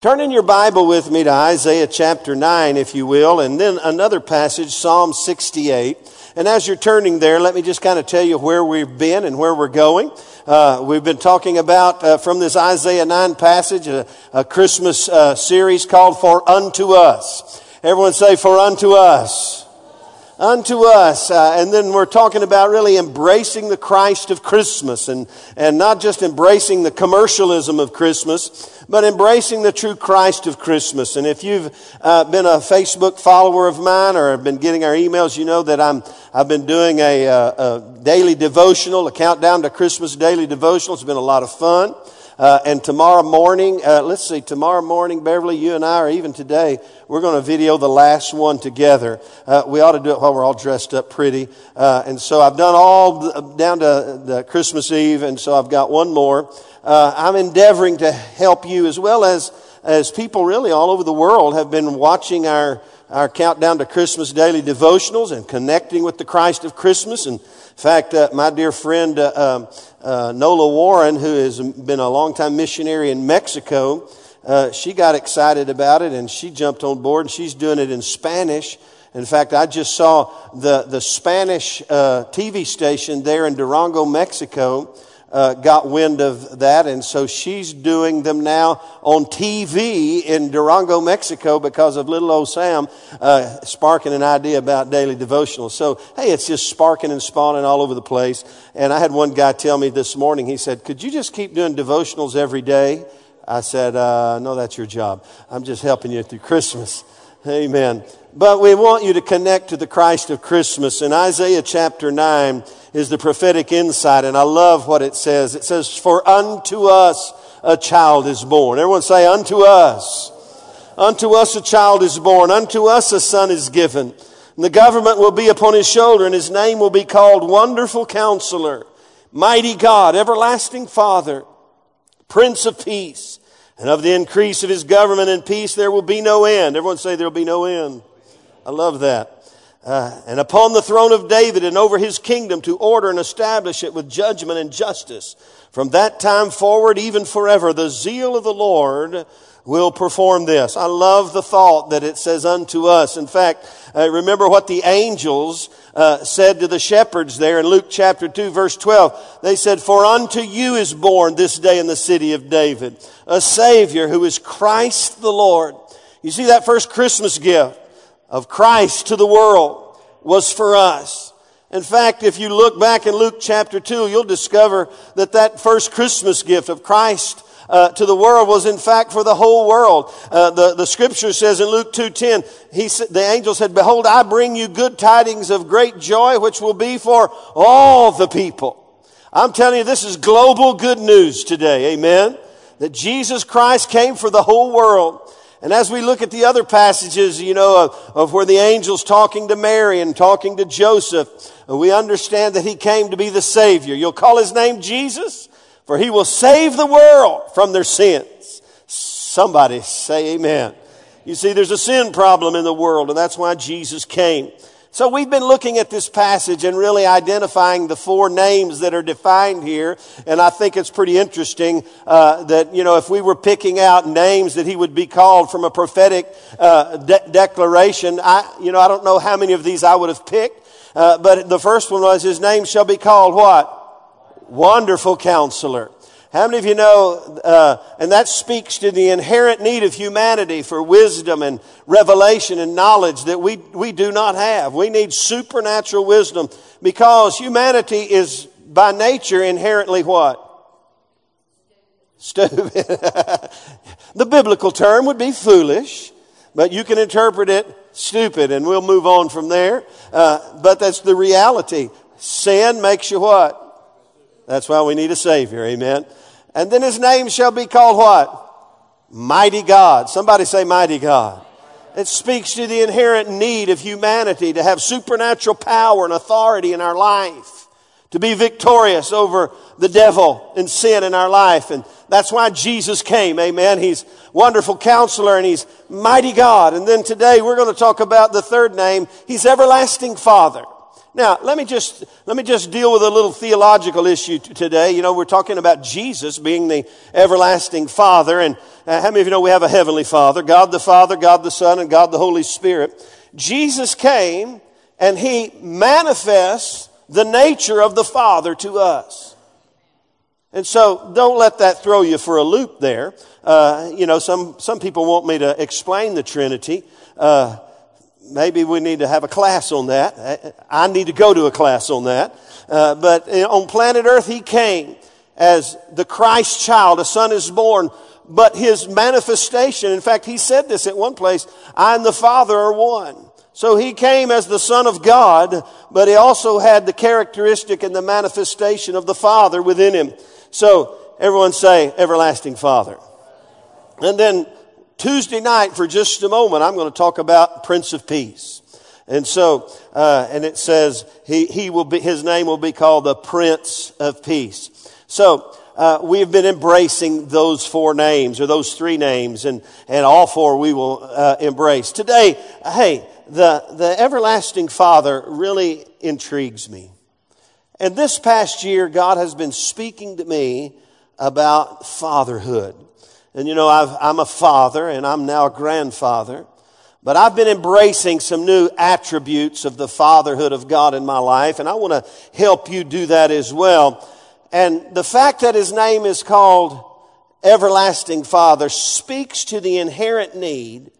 Turn in your Bible with me to Isaiah chapter 9, if you will, and then another passage, Psalm 68. And as you're turning there, let me just kind of tell you where we've been and where we're going. Uh, we've been talking about uh, from this Isaiah 9 passage, a, a Christmas uh, series called For Unto Us. Everyone say, For Unto Us unto us. Uh, and then we're talking about really embracing the Christ of Christmas and, and not just embracing the commercialism of Christmas, but embracing the true Christ of Christmas. And if you've uh, been a Facebook follower of mine or have been getting our emails, you know that I'm, I've been doing a, a, uh, a daily devotional, a countdown to Christmas daily devotional. It's been a lot of fun. Uh, and tomorrow morning, uh, let's see, tomorrow morning, Beverly, you and I, or even today, we're going to video the last one together. Uh, we ought to do it while we're all dressed up pretty. Uh, and so I've done all down to the Christmas Eve, and so I've got one more. Uh, I'm endeavoring to help you as well as as people really all over the world have been watching our our countdown to Christmas daily devotionals and connecting with the Christ of Christmas. And in fact, uh, my dear friend uh, um, uh, Nola Warren, who has been a longtime missionary in Mexico, uh, she got excited about it and she jumped on board and she's doing it in Spanish. In fact, I just saw the, the Spanish uh, TV station there in Durango, Mexico uh, got wind of that, and so she's doing them now on TV in Durango, Mexico, because of little old Sam uh, sparking an idea about daily devotionals. So, hey, it's just sparking and spawning all over the place. And I had one guy tell me this morning, he said, Could you just keep doing devotionals every day? I said, uh, No, that's your job. I'm just helping you through Christmas. Amen. But we want you to connect to the Christ of Christmas. And Isaiah chapter 9 is the prophetic insight, and I love what it says. It says, For unto us a child is born. Everyone say, Unto us. Unto us a child is born. Unto us a son is given. And the government will be upon his shoulder, and his name will be called Wonderful Counselor, Mighty God, Everlasting Father, Prince of Peace. And of the increase of his government and peace there will be no end. Everyone say there will be no end. I love that. Uh, and upon the throne of David and over his kingdom to order and establish it with judgment and justice. From that time forward, even forever, the zeal of the Lord will perform this. I love the thought that it says unto us. In fact, uh, remember what the angels uh, said to the shepherds there in Luke chapter 2 verse 12. They said, For unto you is born this day in the city of David a Savior who is Christ the Lord. You see that first Christmas gift of Christ to the world was for us. In fact, if you look back in Luke chapter 2, you'll discover that that first Christmas gift of Christ uh, to the world was in fact for the whole world. Uh, the, the scripture says in Luke 2.10, he the angel said, Behold, I bring you good tidings of great joy, which will be for all the people. I'm telling you, this is global good news today. Amen. That Jesus Christ came for the whole world. And as we look at the other passages, you know, of, of, where the angels talking to Mary and talking to Joseph, uh, we understand that he came to be the Savior. You'll call his name Jesus, for he will save the world from their sins. Somebody say amen. You see, there's a sin problem in the world, and that's why Jesus came. So we've been looking at this passage and really identifying the four names that are defined here. And I think it's pretty interesting uh, that, you know, if we were picking out names that he would be called from a prophetic uh, de- declaration, I, you know, I don't know how many of these I would have picked. Uh, but the first one was, his name shall be called what? Wonderful Counselor. How many of you know, uh, and that speaks to the inherent need of humanity for wisdom and revelation and knowledge that we, we do not have. We need supernatural wisdom because humanity is by nature inherently what? Stupid. the biblical term would be foolish, but you can interpret it stupid and we'll move on from there. Uh, but that's the reality. Sin makes you what? That's why we need a Savior. Amen. And then his name shall be called what? Mighty God. Somebody say mighty God. It speaks to the inherent need of humanity to have supernatural power and authority in our life, to be victorious over the devil and sin in our life. And that's why Jesus came. Amen. He's wonderful counselor and he's mighty God. And then today we're going to talk about the third name. He's everlasting Father. Now, let me just, let me just deal with a little theological issue t- today. You know, we're talking about Jesus being the everlasting Father. And uh, how many of you know we have a heavenly Father? God the Father, God the Son, and God the Holy Spirit. Jesus came and He manifests the nature of the Father to us. And so don't let that throw you for a loop there. Uh, you know, some, some people want me to explain the Trinity. Uh, maybe we need to have a class on that. I need to go to a class on that. Uh, but on planet Earth, he came as the Christ child. A son is born. But his manifestation, in fact, he said this at one place, I and the Father are one. So he came as the Son of God, but he also had the characteristic and the manifestation of the Father within him. So everyone say, Everlasting Father. And then Tuesday night, for just a moment, I'm going to talk about Prince of Peace. And so, uh, and it says he, he will be, his name will be called the Prince of Peace. So, uh, we've been embracing those four names or those three names and, and all four we will uh, embrace. Today, hey, the, the everlasting Father really intrigues me. And this past year, God has been speaking to me about fatherhood. And you know, i am a father and I'm now a grandfather. But I've been embracing some new attributes of the fatherhood of God in my life, and I want to help you do that as well. And the fact that his name is called Everlasting Father speaks to the inherent need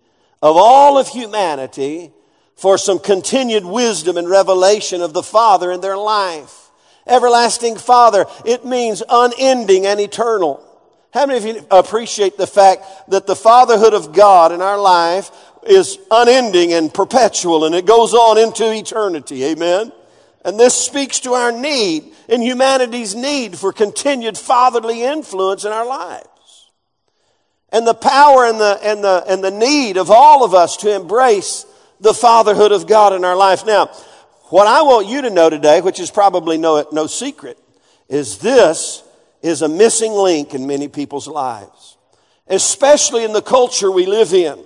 of all of humanity for some continued wisdom and revelation of the Father in their life. Everlasting Father, it means unending and eternal. How many of you appreciate the fact that the fatherhood of God in our life is unending and perpetual and it goes on into eternity? Amen. And this speaks to our need and humanity's need for continued fatherly influence in our lives. And the power and the, and the, and the need of all of us to embrace the fatherhood of God in our life. Now, what I want you to know today, which is probably no, no secret, is this is a missing link in many people's lives, especially in the culture we live in.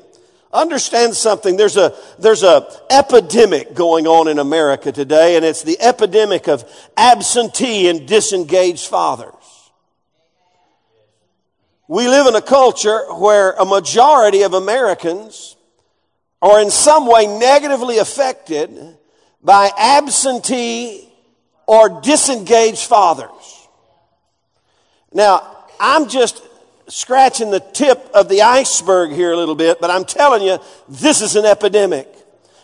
Understand something. There's a, there's a epidemic going on in America today, and it's the epidemic of absentee and disengaged fathers. We live in a culture where a majority of Americans are in some way negatively affected by absentee or disengaged fathers. Now, I'm just scratching the tip of the iceberg here a little bit, but I'm telling you, this is an epidemic.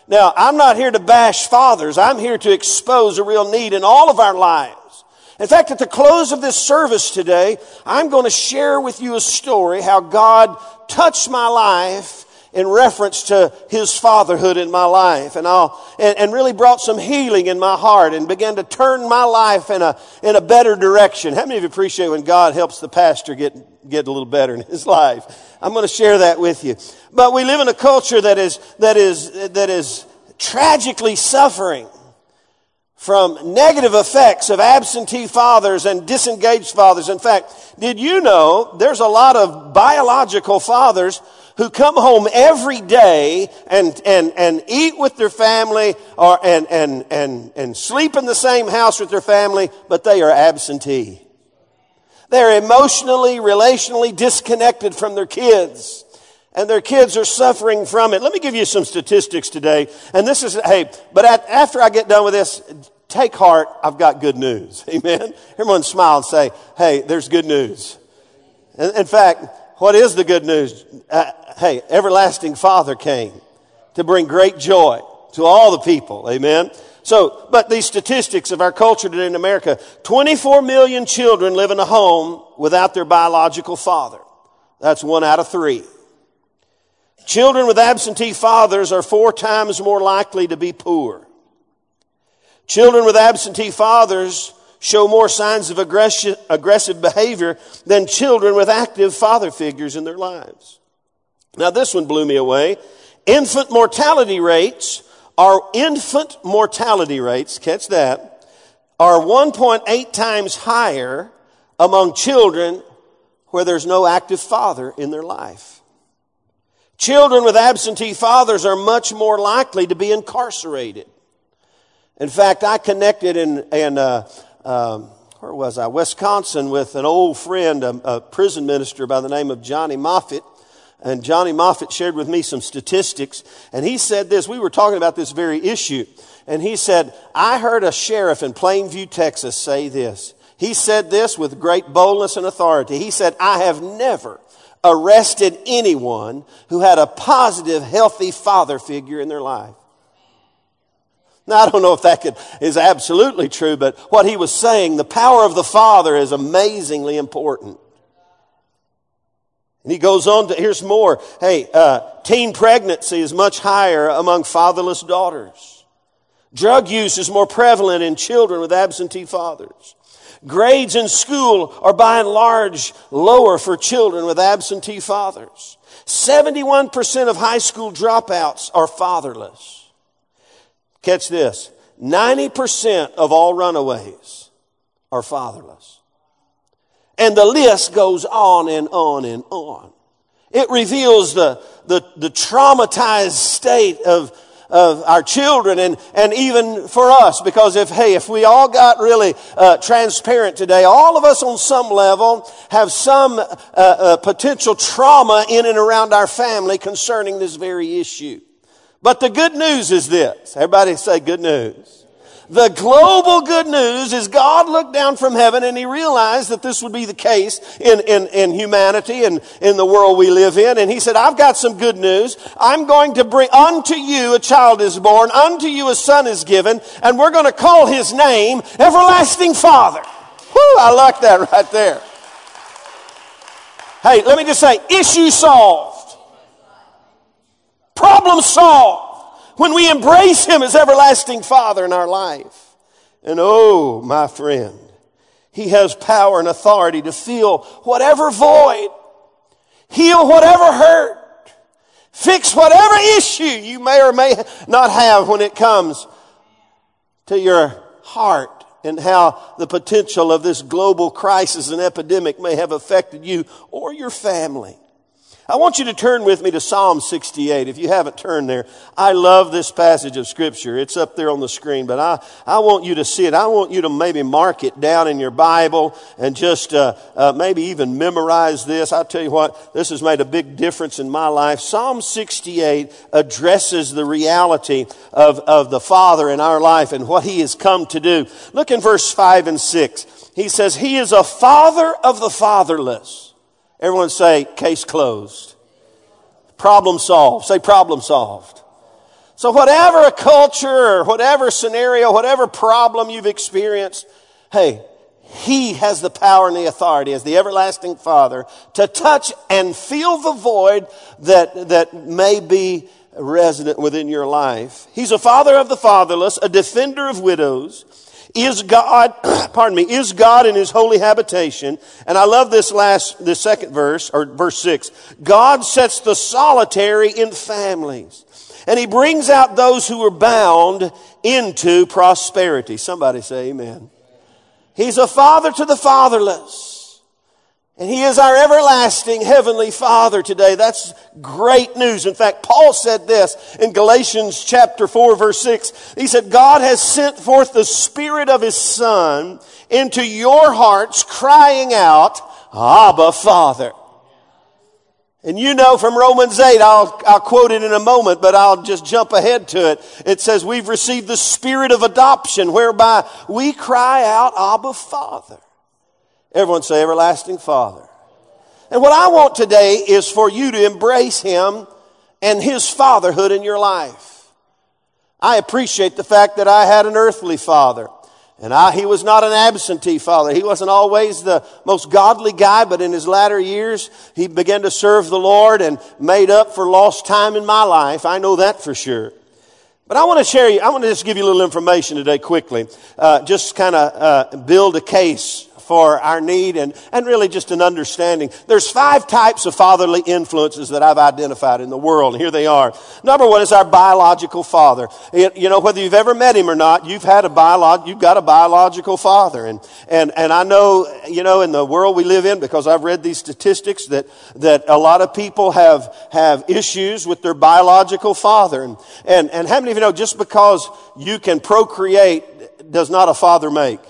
Now, I'm not here to bash fathers. I'm here to expose a real need in all of our lives. In fact, at the close of this service today, I'm going to share with you a story how God touched my life in reference to his fatherhood in my life and and, and, really brought some healing in my heart and began to turn my life in a, in a better direction. How many of you appreciate when God helps the pastor get, get a little better in his life? I'm going to share that with you. But we live in a culture that is, that is, that is tragically suffering from negative effects of absentee fathers and disengaged fathers. In fact, did you know there's a lot of biological fathers who come home every day and, and, and eat with their family or, and, and, and, and sleep in the same house with their family, but they are absentee. They're emotionally, relationally disconnected from their kids. And their kids are suffering from it. Let me give you some statistics today. And this is, hey, but at, after I get done with this, take heart. I've got good news. Amen. Everyone smile and say, hey, there's good news. In, in fact, what is the good news? Uh, hey, everlasting Father came to bring great joy to all the people. Amen. So, but these statistics of our culture today in America 24 million children live in a home without their biological father. That's one out of three. Children with absentee fathers are four times more likely to be poor. Children with absentee fathers show more signs of aggressive behavior than children with active father figures in their lives. Now, this one blew me away. Infant mortality rates are infant mortality rates, catch that, are 1.8 times higher among children where there's no active father in their life. Children with absentee fathers are much more likely to be incarcerated. In fact, I connected and, in uh, um, where was I? Wisconsin with an old friend, a, a prison minister by the name of Johnny Moffitt. And Johnny Moffitt shared with me some statistics. And he said this, we were talking about this very issue. And he said, I heard a sheriff in Plainview, Texas say this. He said this with great boldness and authority. He said, I have never arrested anyone who had a positive, healthy father figure in their life. Now, I don't know if that could, is absolutely true, but what he was saying, the power of the Father is amazingly important. And he goes on to, here's more. Hey, uh, teen pregnancy is much higher among fatherless daughters. Drug use is more prevalent in children with absentee fathers. Grades in school are by and large lower for children with absentee fathers. 71% of high school dropouts are fatherless. Catch this 90% of all runaways are fatherless. And the list goes on and on and on. It reveals the, the, the traumatized state of, of our children and, and even for us because if hey if we all got really uh, transparent today all of us on some level have some uh, uh, potential trauma in and around our family concerning this very issue but the good news is this. Everybody say good news. The global good news is God looked down from heaven and he realized that this would be the case in, in, in humanity and in the world we live in. And he said, I've got some good news. I'm going to bring unto you a child is born, unto you a son is given, and we're going to call his name Everlasting Father. Whew, I like that right there. Hey, let me just say, issue solved. Problem solved when we embrace Him as everlasting Father in our life. And oh, my friend, He has power and authority to fill whatever void, heal whatever hurt, fix whatever issue you may or may not have when it comes to your heart and how the potential of this global crisis and epidemic may have affected you or your family. I want you to turn with me to Psalm 68. If you haven't turned there, I love this passage of scripture. It's up there on the screen, but I, I want you to see it. I want you to maybe mark it down in your Bible and just uh, uh, maybe even memorize this. I'll tell you what, this has made a big difference in my life. Psalm 68 addresses the reality of, of the Father in our life and what He has come to do. Look in verse 5 and 6. He says, He is a father of the fatherless Everyone say, case closed. Problem solved. Say problem solved. So whatever a culture whatever scenario, whatever problem you've experienced, hey, he has the power and the authority as the everlasting Father to touch and fill the void that, that may be resident within your life. He's a father of the fatherless, a defender of widows, is God, pardon me, is God in his holy habitation. And I love this last, this second verse, or verse six. God sets the solitary in families. And he brings out those who are bound into prosperity. Somebody say amen. He's a father to the fatherless. And He is our everlasting Heavenly Father today. That's great news. In fact, Paul said this in Galatians chapter 4 verse 6. He said, God has sent forth the Spirit of His Son into your hearts crying out, Abba Father. And you know from Romans 8, I'll, I'll quote it in a moment, but I'll just jump ahead to it. It says, we've received the spirit of adoption whereby we cry out, Abba Father. Everyone say, Everlasting Father. And what I want today is for you to embrace Him and His fatherhood in your life. I appreciate the fact that I had an earthly father. And I, he was not an absentee father. He wasn't always the most godly guy, but in his latter years, he began to serve the Lord and made up for lost time in my life. I know that for sure. But I want to share you, I want to just give you a little information today quickly. Uh, just kind of uh, build a case for our need and, and really just an understanding. There's five types of fatherly influences that I've identified in the world. Here they are. Number one is our biological father. You know, whether you've ever met him or not, you've had a biolog, you've got a biological father. And, and, and I know, you know, in the world we live in, because I've read these statistics that, that a lot of people have, have issues with their biological father. And, and, and how many of you know just because you can procreate does not a father make?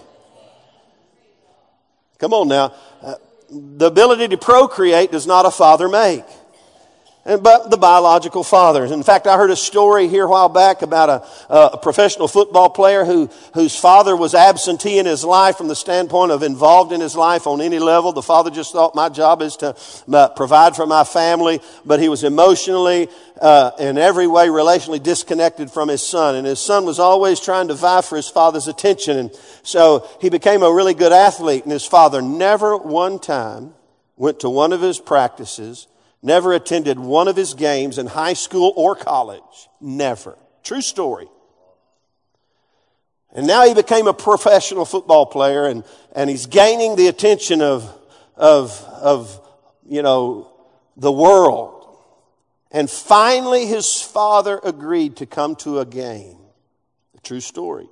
Come on now. Uh, the ability to procreate does not a father make. But the biological fathers. In fact, I heard a story here a while back about a, a, professional football player who, whose father was absentee in his life from the standpoint of involved in his life on any level. The father just thought my job is to uh, provide for my family, but he was emotionally, uh, in every way, relationally disconnected from his son. And his son was always trying to vie for his father's attention. And so he became a really good athlete, and his father never one time went to one of his practices Never attended one of his games in high school or college. Never. True story. And now he became a professional football player and, and he's gaining the attention of, of, of, you know, the world. And finally his father agreed to come to a game. A true story.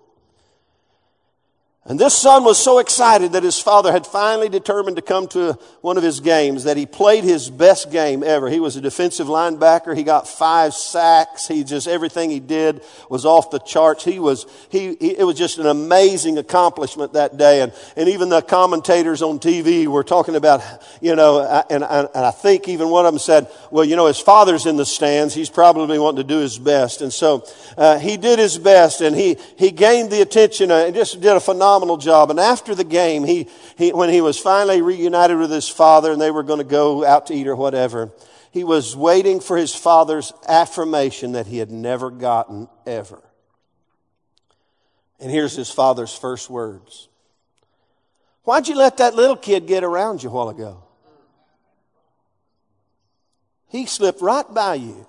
And this son was so excited that his father had finally determined to come to one of his games that he played his best game ever. He was a defensive linebacker. He got five sacks. He just, everything he did was off the charts. He was, he, he it was just an amazing accomplishment that day. And, and even the commentators on TV were talking about, you know, and, and I think even one of them said, well, you know, his father's in the stands. He's probably wanting to do his best. And so, uh, he did his best and he, he gained the attention and just did a phenomenal phenomenal job. And after the game, he, he, when he was finally reunited with his father and they were going to go out to eat or whatever, he was waiting for his father's affirmation that he had never gotten ever. And here's his father's first words. Why'd you let that little kid get around you a while ago? He slipped right by you.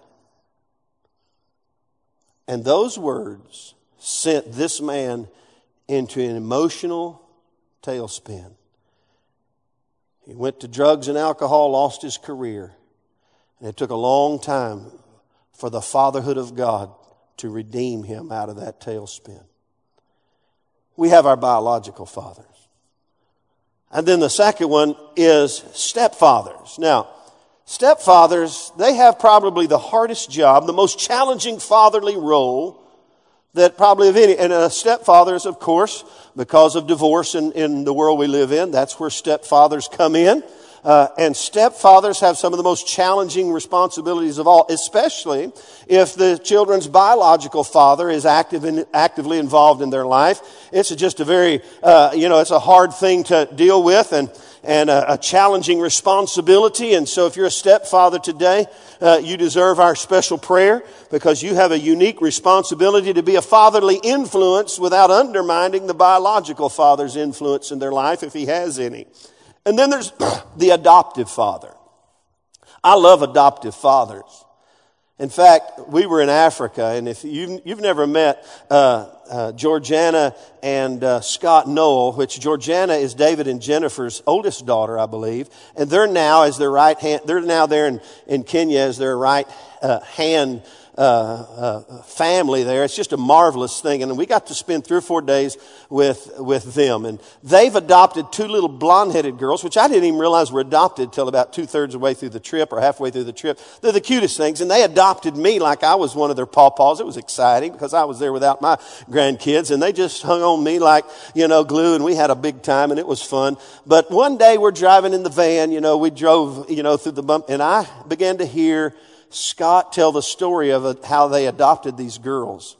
And those words sent this man into an emotional tailspin. He went to drugs and alcohol, lost his career. And it took a long time for the fatherhood of God to redeem him out of that tailspin. We have our biological fathers. And then the second one is stepfathers. Now, stepfathers, they have probably the hardest job, the most challenging fatherly role that probably of any. And uh, stepfathers, of course, because of divorce in, in the world we live in, that's where stepfathers come in. Uh, and stepfathers have some of the most challenging responsibilities of all, especially if the children's biological father is active in, actively involved in their life. It's just a very, uh, you know, it's a hard thing to deal with and, and a, a challenging responsibility. And so if you're a stepfather today, uh, you deserve our special prayer because you have a unique responsibility to be a fatherly influence without undermining the biological father's influence in their life if he has any. And then there's the adoptive father. I love adoptive fathers. In fact, we were in Africa, and if you've, you've never met uh, uh, Georgiana and uh, Scott Noel, which Georgiana is David and Jennifer's oldest daughter, I believe, and they're now as their right hand, they're now there in, in Kenya as their right uh, hand uh, uh, family there. It's just a marvelous thing. And we got to spend three or four days with, with them. And they've adopted two little blonde headed girls, which I didn't even realize were adopted till about two thirds of the way through the trip or halfway through the trip. They're the cutest things. And they adopted me like I was one of their pawpaws. It was exciting because I was there without my grandkids and they just hung on me like, you know, glue. And we had a big time and it was fun. But one day we're driving in the van, you know, we drove, you know, through the bump and I began to hear Scott tell the story of how they adopted these girls.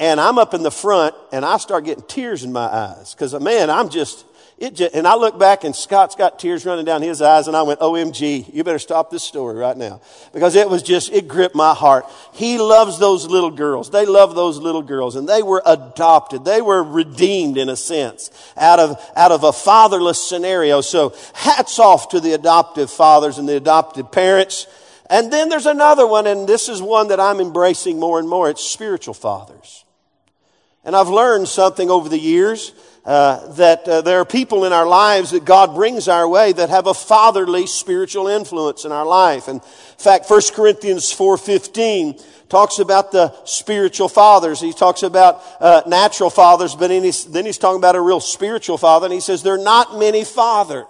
And I'm up in the front and I start getting tears in my eyes because uh, man, I'm just, it just, and I look back and Scott's got tears running down his eyes and I went, OMG, you better stop this story right now. Because it was just, it gripped my heart. He loves those little girls. They love those little girls and they were adopted. They were redeemed in a sense out of, out of a fatherless scenario. So hats off to the adoptive fathers and the adoptive parents. And then there's another one, and this is one that I'm embracing more and more. It's spiritual fathers. And I've learned something over the years uh, that uh, there are people in our lives that God brings our way that have a fatherly spiritual influence in our life. And in fact, 1 Corinthians 4.15 talks about the spiritual fathers. He talks about uh, natural fathers, but he's, then he's talking about a real spiritual father. And he says, there are not many fathers.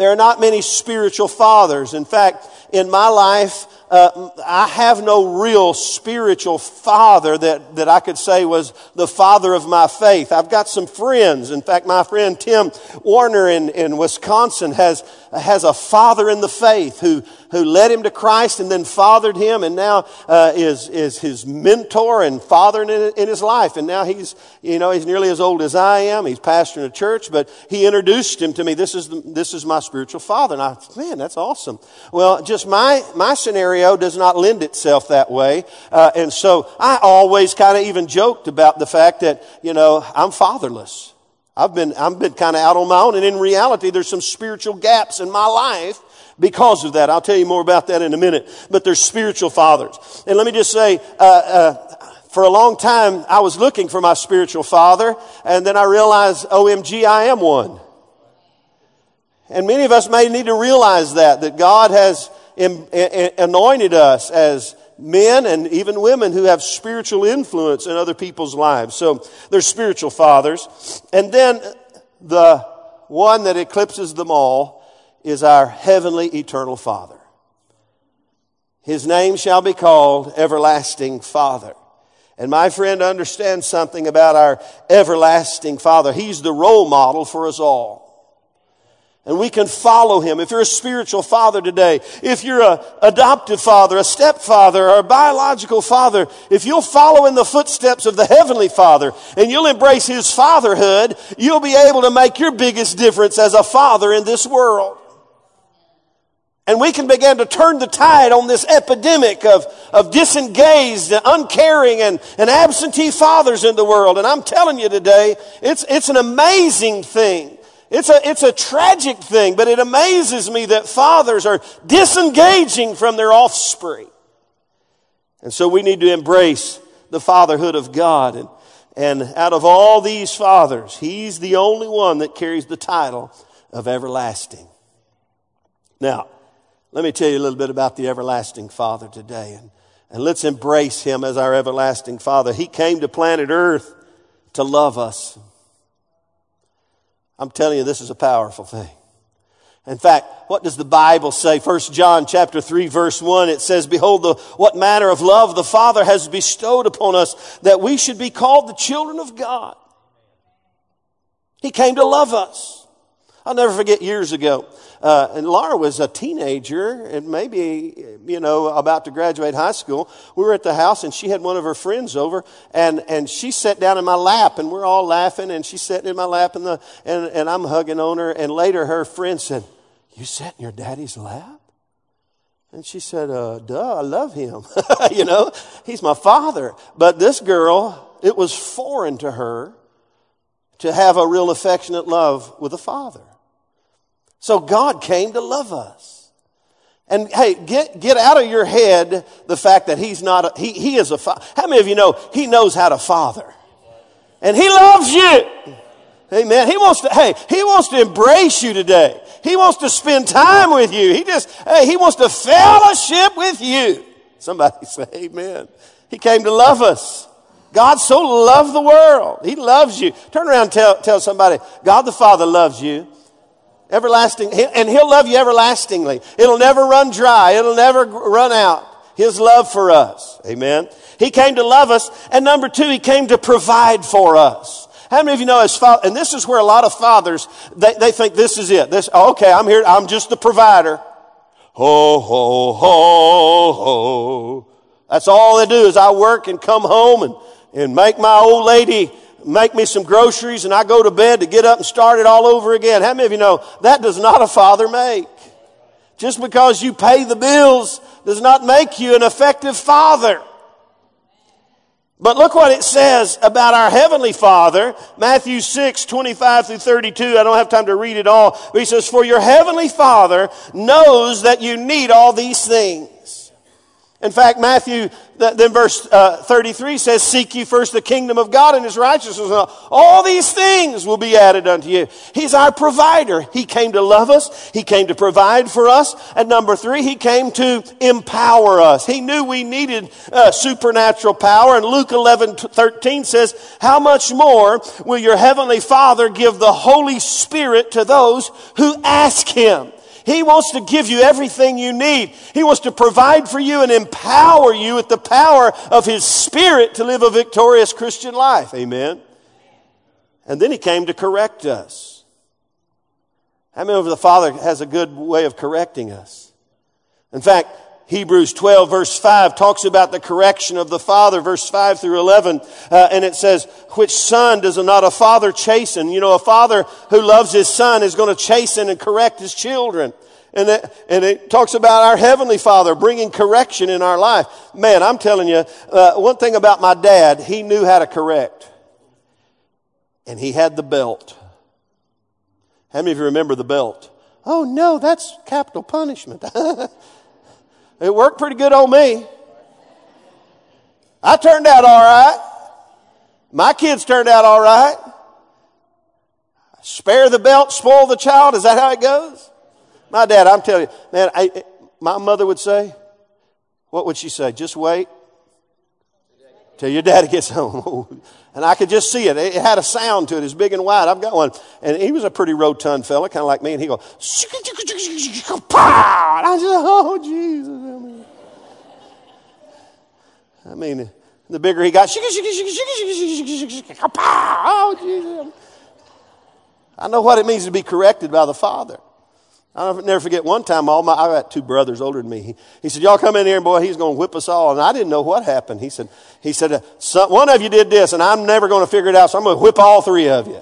There are not many spiritual fathers. In fact, in my life, uh, I have no real spiritual father that, that I could say was the father of my faith. I've got some friends. In fact, my friend Tim Warner in, in Wisconsin has, has a father in the faith who, who led him to Christ and then fathered him and now uh, is, is his mentor and father in, in his life. And now he's, you know, he's nearly as old as I am. He's pastoring a church, but he introduced him to me. This is, the, this is my spiritual father. And I, man, that's awesome. Well, just my, my scenario does not lend itself that way. Uh, and so I always kind of even joked about the fact that, you know, I'm fatherless. I've been, I've been kind of out on my own. And in reality, there's some spiritual gaps in my life because of that. I'll tell you more about that in a minute. But there's spiritual fathers. And let me just say, uh, uh, for a long time, I was looking for my spiritual father, and then I realized, OMG, I am one. And many of us may need to realize that, that God has anointed us as men and even women who have spiritual influence in other people's lives. So they're spiritual fathers. And then the one that eclipses them all is our heavenly eternal Father. His name shall be called Everlasting Father. And my friend understands something about our everlasting Father. He's the role model for us all and we can follow him. If you're a spiritual father today, if you're a adoptive father, a stepfather, or a biological father, if you'll follow in the footsteps of the heavenly father and you'll embrace his fatherhood, you'll be able to make your biggest difference as a father in this world. And we can begin to turn the tide on this epidemic of, of disengaged, uncaring, and, and absentee fathers in the world. And I'm telling you today, it's, it's an amazing thing it's a, it's a tragic thing, but it amazes me that fathers are disengaging from their offspring. And so we need to embrace the fatherhood of God. And, and out of all these fathers, he's the only one that carries the title of everlasting. Now, let me tell you a little bit about the everlasting Father today. And, and let's embrace him as our everlasting Father. He came to planet Earth to love us. I'm telling you, this is a powerful thing. In fact, what does the Bible say? First John chapter 3 verse 1, it says, Behold, the, what manner of love the Father has bestowed upon us that we should be called the children of God. He came to love us. I'll never forget years ago. Uh, and Laura was a teenager and maybe, you know, about to graduate high school. We were at the house and she had one of her friends over and, and she sat down in my lap and we're all laughing and she's sitting in my lap and, the, and, and I'm hugging on her. And later her friend said, you sat in your daddy's lap? And she said, uh, duh, I love him. you know, he's my father. But this girl, it was foreign to her to have a real affectionate love with a father. So God came to love us. And hey, get, get out of your head the fact that he's not, a, he, he is a father. How many of you know he knows how to father? And he loves you. Amen. He wants to, hey, he wants to embrace you today. He wants to spend time with you. He just, hey, he wants to fellowship with you. Somebody say amen. He came to love us. God so loved the world. He loves you. Turn around tell, tell somebody, God the Father loves you. Everlasting, and He'll love you everlastingly. It'll never run dry. It'll never run out. His love for us. Amen. He came to love us. And number two, He came to provide for us. How many of you know as father, and this is where a lot of fathers, they, they think this is it. This, oh, okay, I'm here, I'm just the provider. Ho, ho, ho, ho. That's all they do is I work and come home and, and make my old lady make me some groceries and I go to bed to get up and start it all over again. How many of you know that does not a father make? Just because you pay the bills does not make you an effective father. But look what it says about our Heavenly Father. Matthew 6, 25 through 32. I don't have time to read it all. But he says, For your Heavenly Father knows that you need all these things. In fact, Matthew, then verse uh, 33 says, Seek ye first the kingdom of God and his righteousness. All these things will be added unto you. He's our provider. He came to love us. He came to provide for us. And number three, he came to empower us. He knew we needed uh, supernatural power. And Luke 11, 13 says, How much more will your heavenly Father give the Holy Spirit to those who ask him? He wants to give you everything you need. He wants to provide for you and empower you with the power of His Spirit to live a victorious Christian life. Amen. And then He came to correct us. Many of the Father has a good way of correcting us? In fact, Hebrews 12 verse 5 talks about the correction of the father, verse 5 through 11, uh, and it says, which son does not a father chasten? You know, a father who loves his son is going to chasten and correct his children. And it, and it talks about our heavenly father bringing correction in our life. Man, I'm telling you, uh, one thing about my dad, he knew how to correct. And he had the belt. How many of you remember the belt? Oh no, that's capital punishment. It worked pretty good on me. I turned out all right. My kids turned out all right. Spare the belt, spoil the child. Is that how it goes? My dad, I'm telling you, man, I, my mother would say, what would she say? Just wait till your daddy gets home. and I could just see it. It had a sound to it. It's big and wide. I've got one. And he was a pretty rotund fella, kind of like me. And he go, pow! And I said, oh, Jesus. I mean, the bigger he got, oh. I know what it means to be corrected by the Father. I'll never forget one time, all my, I got two brothers older than me. He, he said, y'all come in here boy, he's going to whip us all. And I didn't know what happened. He said, he said, uh, one of you did this and I'm never going to figure it out. So I'm going to whip all three of you.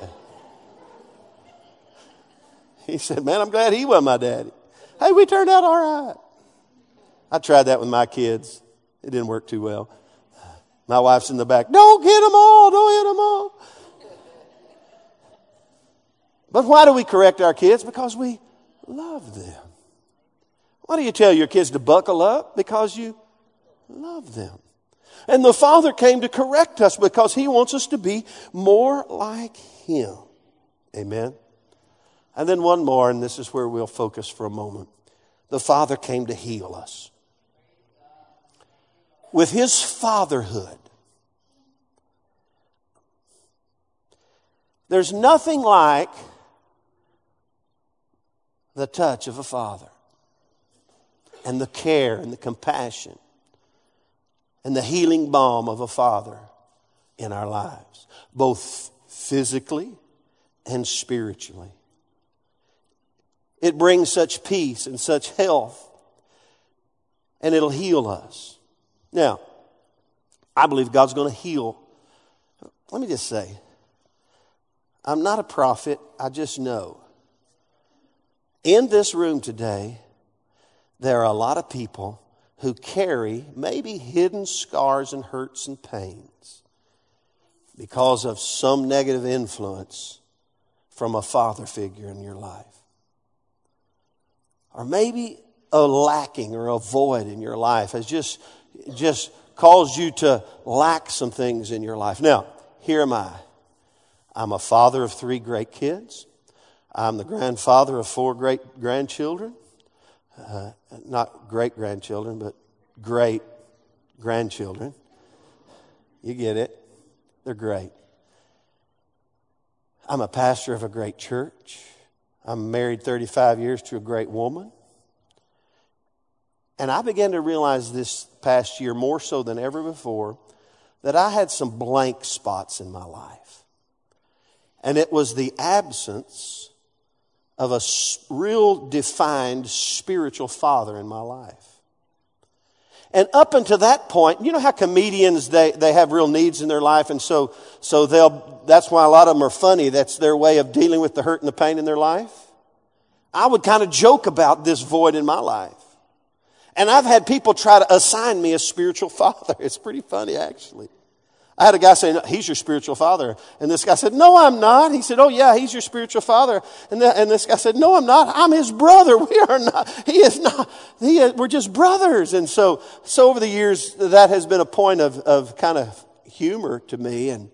He said, man, I'm glad he wasn't my daddy. Hey, we turned out all right. I tried that with my kids. It didn't work too well. My wife's in the back. Don't hit them all. Don't hit them all. But why do we correct our kids? Because we love them. Why do you tell your kids to buckle up? Because you love them. And the Father came to correct us because He wants us to be more like Him. Amen. And then one more, and this is where we'll focus for a moment. The Father came to heal us. With His fatherhood, there's nothing like the touch of a father and the care and the compassion and the healing balm of a father in our lives, both physically and spiritually. It brings such peace and such health, and it'll heal us. Now, I believe God's going to heal. Let me just say, I'm not a prophet, I just know in this room today, there are a lot of people who carry maybe hidden scars and hurts and pains because of some negative influence from a father figure in your life. Or maybe a lacking or a void in your life has just, just caused you to lack some things in your life. Now, here am I. I'm a father of three great kids. I'm the grandfather of four great grandchildren. Uh, not great grandchildren, but great grandchildren. You get it? They're great. I'm a pastor of a great church. I'm married 35 years to a great woman. And I began to realize this past year, more so than ever before, that I had some blank spots in my life. And it was the absence of a real defined spiritual father in my life. And up until that point, you know how comedians, they, they have real needs in their life. And so, so they'll, that's why a lot of them are funny. That's their way of dealing with the hurt and the pain in their life. I would kind of joke about this void in my life. And I've had people try to assign me a spiritual father. It's pretty funny, actually. I had a guy say, he's your spiritual father. And this guy said, no, I'm not. He said, oh yeah, he's your spiritual father. And, the, and this guy said, no, I'm not. I'm his brother. We are not. He is not. He is, we're just brothers. And so, so over the years, that has been a point of, of kind of humor to me. And,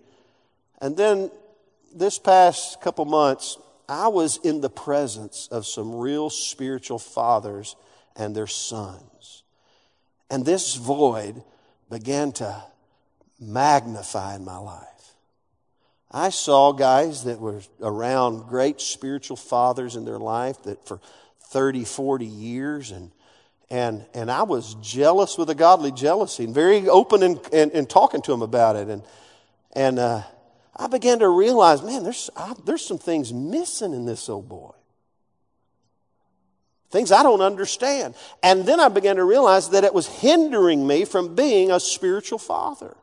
and then this past couple months, I was in the presence of some real spiritual fathers and their sons. And this void began to magnify in my life. I saw guys that were around great spiritual fathers in their life that for 30, 40 years and and and I was jealous with a godly jealousy and very open and, and, and talking to them about it and and uh, I began to realize, man, there's I, there's some things missing in this old boy. Things I don't understand. And then I began to realize that it was hindering me from being a spiritual father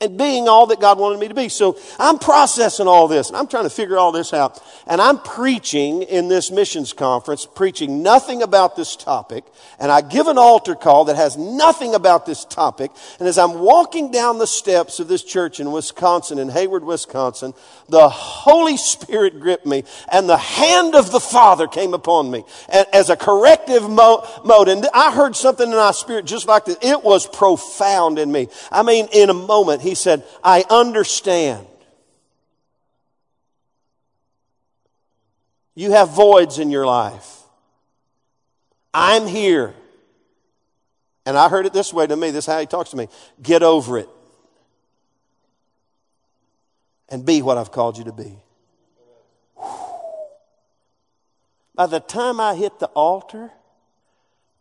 and being all that God wanted me to be. So I'm processing all this and I'm trying to figure all this out. And I'm preaching in this missions conference, preaching nothing about this topic. And I give an altar call that has nothing about this topic. And as I'm walking down the steps of this church in Wisconsin, in Hayward, Wisconsin, the Holy Spirit gripped me and the hand of the Father came upon me as a corrective mode. And I heard something in my spirit just like this. It was profound in me. I mean, in a moment, he said, I understand. You have voids in your life. I'm here. And I heard it this way to me. This is how he talks to me. Get over it. And be what I've called you to be. By the time I hit the altar,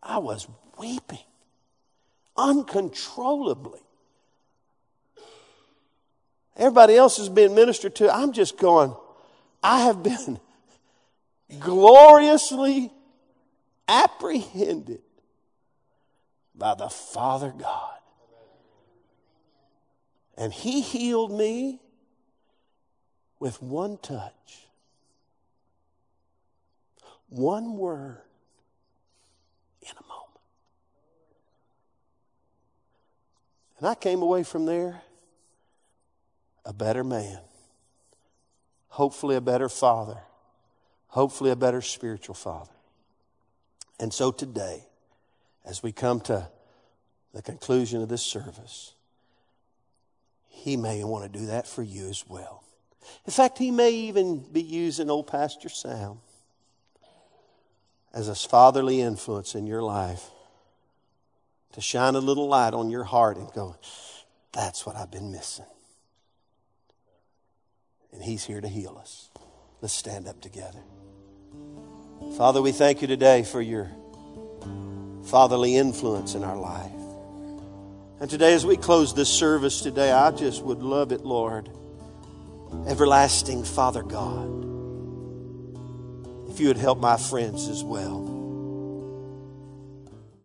I was weeping uncontrollably. Everybody else is being ministered to. I'm just going, I have been gloriously apprehended by the Father God. And He healed me with one touch, one word in a moment. And I came away from there a better man, hopefully a better father, hopefully a better spiritual father. And so today, as we come to the conclusion of this service, he may want to do that for you as well. In fact, he may even be using old Pastor Sam as a fatherly influence in your life to shine a little light on your heart and go, that's what I've been missing and He's here to heal us. Let's stand up together. Father, we thank you today for your fatherly influence in our life. And today, as we close this service today, I just would love it, Lord. Everlasting Father God, if you would help my friends as well.